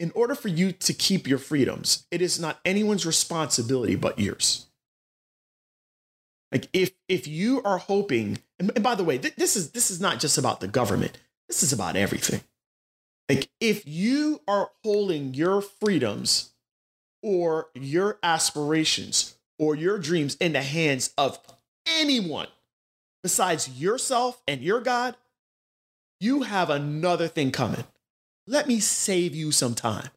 in order for you to keep your freedoms, it is not anyone's responsibility but yours. Like if if you are hoping, and, by the way, th- this is this is not just about the government. This is about everything. Like if you are holding your freedoms or your aspirations or your dreams in the hands of anyone besides yourself and your God, you have another thing coming. Let me save you some time.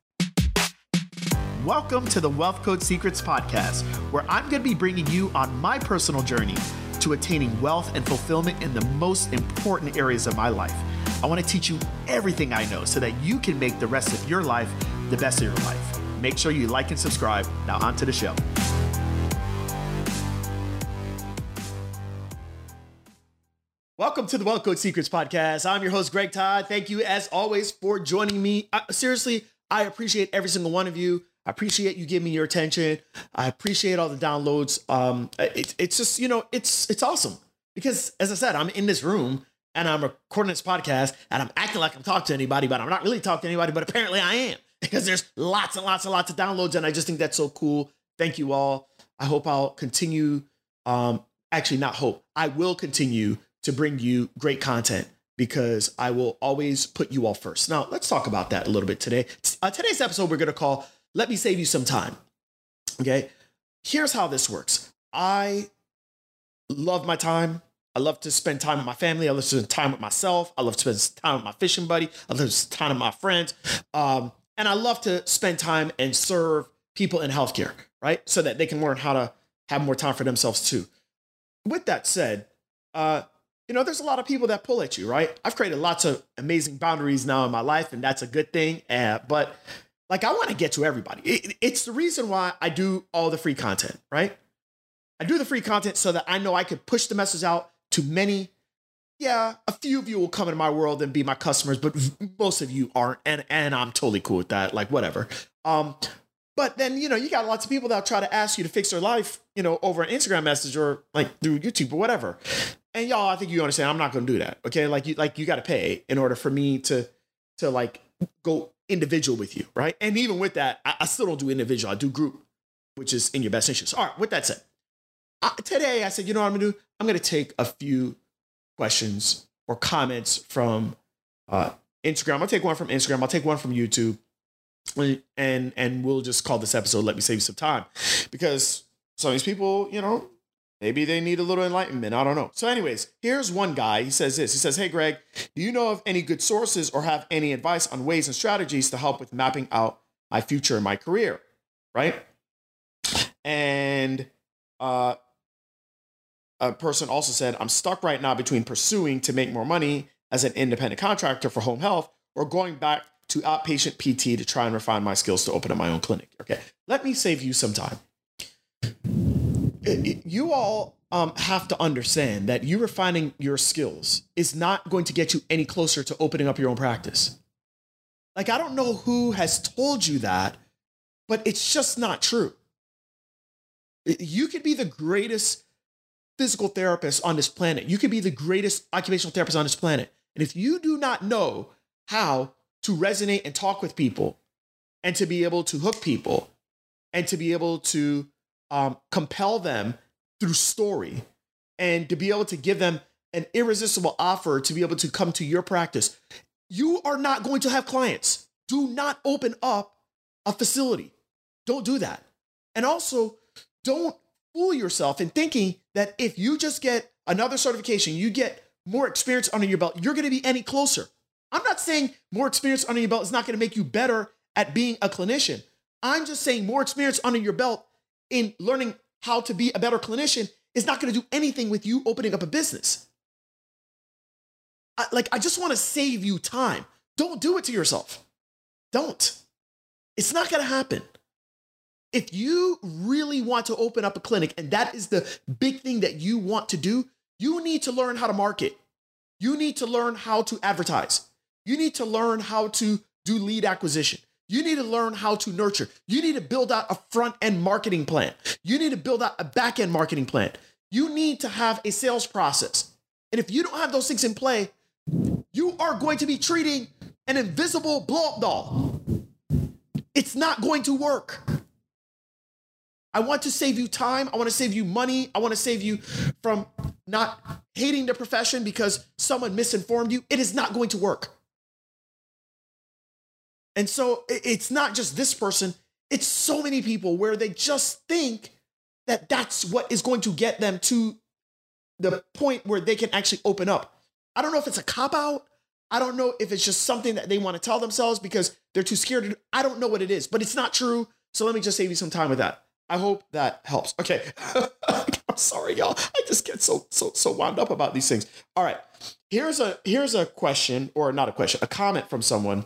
Welcome to the Wealth Code Secrets podcast, where I'm going to be bringing you on my personal journey to attaining wealth and fulfillment in the most important areas of my life. I want to teach you everything I know so that you can make the rest of your life the best of your life. Make sure you like and subscribe. Now, on to the show. Welcome to the Wealth Code Secrets podcast. I'm your host, Greg Todd. Thank you, as always, for joining me. I, seriously, I appreciate every single one of you. I appreciate you giving me your attention. I appreciate all the downloads. Um, it, it's just you know, it's it's awesome because, as I said, I'm in this room and I'm recording this podcast and I'm acting like I'm talking to anybody, but I'm not really talking to anybody. But apparently, I am because there's lots and lots and lots of downloads, and I just think that's so cool. Thank you all. I hope I'll continue. Um, actually, not hope. I will continue to bring you great content because I will always put you all first. Now, let's talk about that a little bit today. Uh, today's episode, we're going to call Let Me Save You Some Time. Okay. Here's how this works I love my time. I love to spend time with my family. I love to spend time with myself. I love to spend time with my fishing buddy. I love to spend time with my friends. Um, and I love to spend time and serve people in healthcare, right? So that they can learn how to have more time for themselves too. With that said, uh, you know, there's a lot of people that pull at you, right? I've created lots of amazing boundaries now in my life, and that's a good thing. Uh, but like, I want to get to everybody. It, it's the reason why I do all the free content, right? I do the free content so that I know I could push the message out to many. Yeah, a few of you will come into my world and be my customers, but most of you aren't, and and I'm totally cool with that. Like, whatever. Um, but then, you know, you got lots of people that try to ask you to fix their life, you know, over an Instagram message or like through YouTube or whatever. And y'all, I think you understand. I'm not going to do that. Okay, like you, like you got to pay in order for me to, to like go individual with you, right? And even with that, I, I still don't do individual. I do group, which is in your best interest. All right. With that said, I, today I said, you know what I'm going to do? I'm going to take a few questions or comments from uh, Instagram. I'll take one from Instagram. I'll take one from YouTube, and and we'll just call this episode "Let Me Save You Some Time," because some of these people, you know, Maybe they need a little enlightenment. I don't know. So, anyways, here's one guy. He says this He says, Hey, Greg, do you know of any good sources or have any advice on ways and strategies to help with mapping out my future and my career? Right. And uh, a person also said, I'm stuck right now between pursuing to make more money as an independent contractor for home health or going back to outpatient PT to try and refine my skills to open up my own clinic. Okay. Let me save you some time you all um, have to understand that you refining your skills is not going to get you any closer to opening up your own practice. Like, I don't know who has told you that, but it's just not true. You could be the greatest physical therapist on this planet. You could be the greatest occupational therapist on this planet. And if you do not know how to resonate and talk with people and to be able to hook people and to be able to um, compel them through story and to be able to give them an irresistible offer to be able to come to your practice, you are not going to have clients. Do not open up a facility. Don't do that. And also, don't fool yourself in thinking that if you just get another certification, you get more experience under your belt, you're going to be any closer. I'm not saying more experience under your belt is not going to make you better at being a clinician. I'm just saying more experience under your belt in learning how to be a better clinician is not going to do anything with you opening up a business. I, like, I just want to save you time. Don't do it to yourself. Don't. It's not going to happen. If you really want to open up a clinic and that is the big thing that you want to do, you need to learn how to market. You need to learn how to advertise. You need to learn how to do lead acquisition. You need to learn how to nurture. You need to build out a front end marketing plan. You need to build out a back end marketing plan. You need to have a sales process. And if you don't have those things in play, you are going to be treating an invisible blow up doll. It's not going to work. I want to save you time. I want to save you money. I want to save you from not hating the profession because someone misinformed you. It is not going to work. And so it's not just this person, it's so many people where they just think that that's what is going to get them to the point where they can actually open up. I don't know if it's a cop out. I don't know if it's just something that they want to tell themselves because they're too scared. To, I don't know what it is, but it's not true. So let me just save you some time with that. I hope that helps. Okay. I'm sorry, y'all. I just get so so so wound up about these things. All right. Here's a here's a question, or not a question, a comment from someone.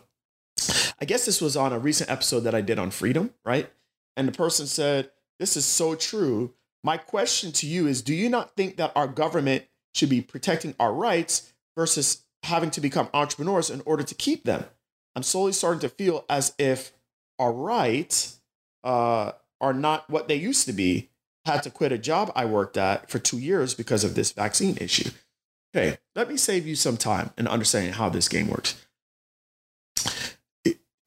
I guess this was on a recent episode that I did on freedom, right? And the person said, This is so true. My question to you is Do you not think that our government should be protecting our rights versus having to become entrepreneurs in order to keep them? I'm slowly starting to feel as if our rights uh, are not what they used to be. Had to quit a job I worked at for two years because of this vaccine issue. Okay, let me save you some time in understanding how this game works.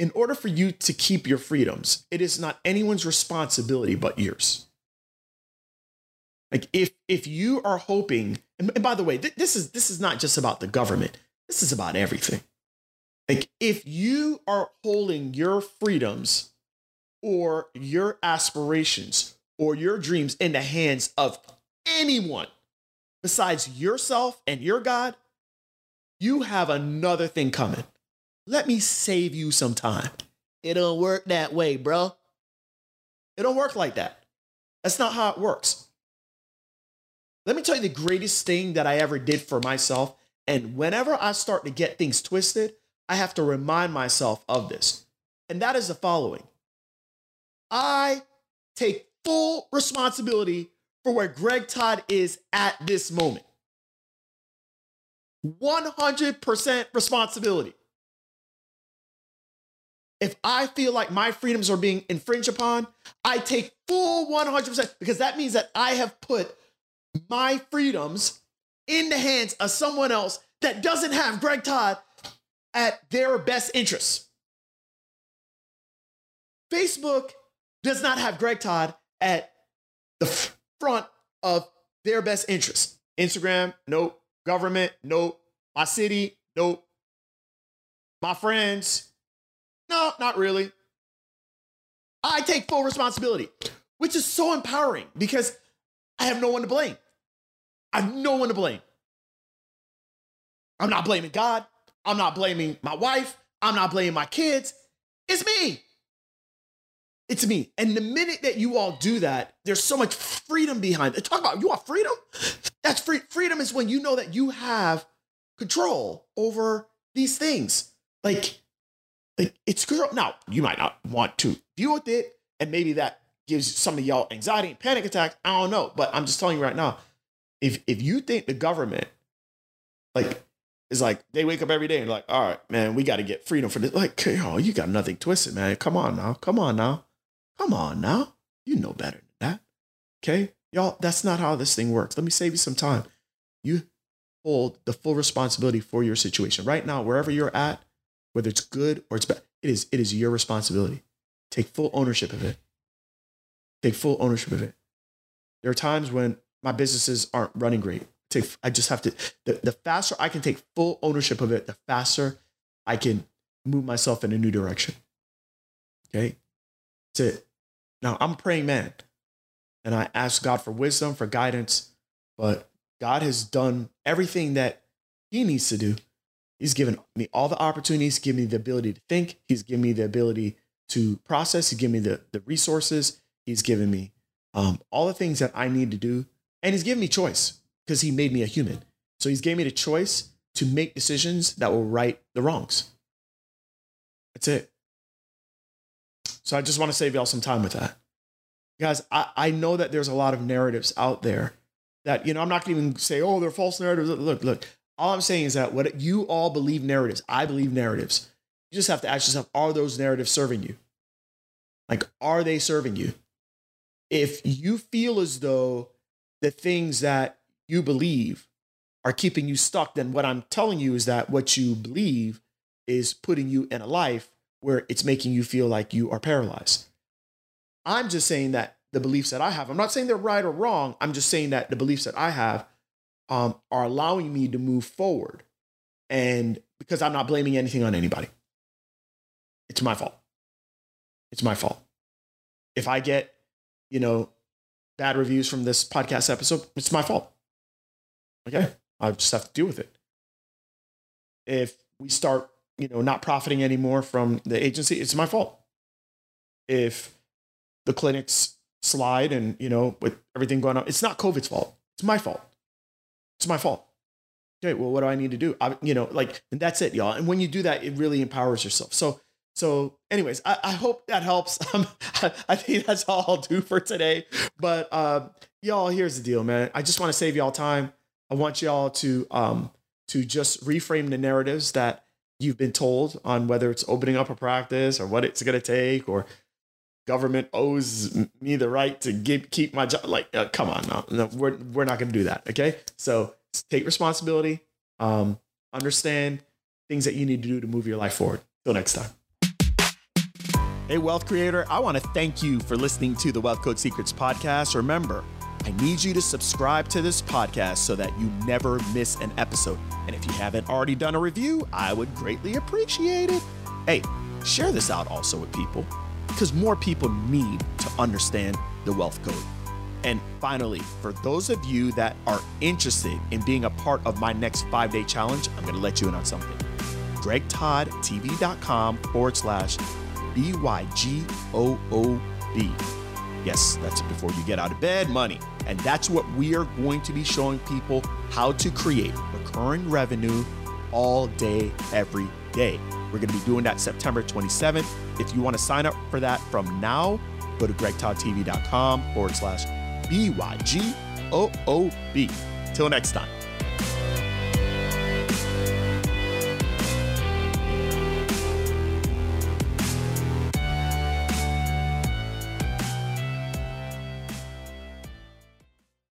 In order for you to keep your freedoms, it is not anyone's responsibility but yours. Like if if you are hoping, and, by the way, th- this is this is not just about the government. This is about everything. Like if you are holding your freedoms or your aspirations or your dreams in the hands of anyone besides yourself and your God, you have another thing coming. Let me save you some time. It don't work that way, bro. It don't work like that. That's not how it works. Let me tell you the greatest thing that I ever did for myself. And whenever I start to get things twisted, I have to remind myself of this. And that is the following I take full responsibility for where Greg Todd is at this moment. 100% responsibility. If I feel like my freedoms are being infringed upon, I take full 100% because that means that I have put my freedoms in the hands of someone else that doesn't have Greg Todd at their best interests. Facebook does not have Greg Todd at the front of their best interests. Instagram, nope. Government, nope. My city, nope. My friends, no, not really. I take full responsibility, which is so empowering because I have no one to blame. I have no one to blame. I'm not blaming God. I'm not blaming my wife. I'm not blaming my kids. It's me. It's me. And the minute that you all do that, there's so much freedom behind it. Talk about you want freedom? That's free. Freedom is when you know that you have control over these things. Like, like it's control. Now, you might not want to deal with it, and maybe that gives some of y'all anxiety and panic attacks. I don't know, but I'm just telling you right now. If if you think the government, like, is like they wake up every day and like, all right, man, we got to get freedom for this. Like, oh, you got nothing twisted, man. Come on now, come on now. Come on now. You know better than that. Okay? Y'all, that's not how this thing works. Let me save you some time. You hold the full responsibility for your situation. Right now, wherever you're at, whether it's good or it's bad, it is, it is your responsibility. Take full ownership of it. Take full ownership of it. There are times when my businesses aren't running great. Take, I just have to, the, the faster I can take full ownership of it, the faster I can move myself in a new direction. Okay? That's it. Now, I'm a praying man and I ask God for wisdom, for guidance, but God has done everything that He needs to do. He's given me all the opportunities, given me the ability to think, He's given me the ability to process, He's given me the, the resources, He's given me um, all the things that I need to do, and He's given me choice because He made me a human. So He's gave me the choice to make decisions that will right the wrongs. That's it. So I just want to save y'all some time with that. Guys, I, I know that there's a lot of narratives out there that, you know, I'm not going to even say, oh, they're false narratives. Look, look, all I'm saying is that what you all believe narratives, I believe narratives. You just have to ask yourself, are those narratives serving you? Like, are they serving you? If you feel as though the things that you believe are keeping you stuck, then what I'm telling you is that what you believe is putting you in a life where it's making you feel like you are paralyzed. I'm just saying that the beliefs that I have, I'm not saying they're right or wrong. I'm just saying that the beliefs that I have um, are allowing me to move forward. And because I'm not blaming anything on anybody, it's my fault. It's my fault. If I get, you know, bad reviews from this podcast episode, it's my fault. Okay. I just have to deal with it. If we start, you know, not profiting anymore from the agency, it's my fault. If the clinics slide and, you know, with everything going on, it's not COVID's fault. It's my fault. It's my fault. Okay, well, what do I need to do? I, you know, like, and that's it, y'all. And when you do that, it really empowers yourself. So, so, anyways, I, I hope that helps. Um, I, I, think that's all I'll do for today. But uh, y'all, here's the deal, man. I just want to save y'all time. I want y'all to um, to just reframe the narratives that you've been told on whether it's opening up a practice or what it's going to take or government owes me the right to give, keep my job. Like, uh, come on, no, no, we're we're not going to do that. Okay, so take responsibility. Um, understand things that you need to do to move your life forward. Till next time. Hey, wealth creator, I want to thank you for listening to the Wealth Code Secrets podcast. Remember, I need you to subscribe to this podcast so that you never miss an episode. And if you haven't already done a review, I would greatly appreciate it. Hey, share this out also with people because more people need to understand the wealth code. And finally, for those of you that are interested in being a part of my next five day challenge, I'm going to let you in on something. GregToddTV.com forward slash BYGOOB. Yes, that's before you get out of bed money. And that's what we are going to be showing people how to create recurring revenue all day, every day. We're going to be doing that September 27th. If you want to sign up for that from now, go to gregtoddtv.com forward slash BYGOOB. Till next time.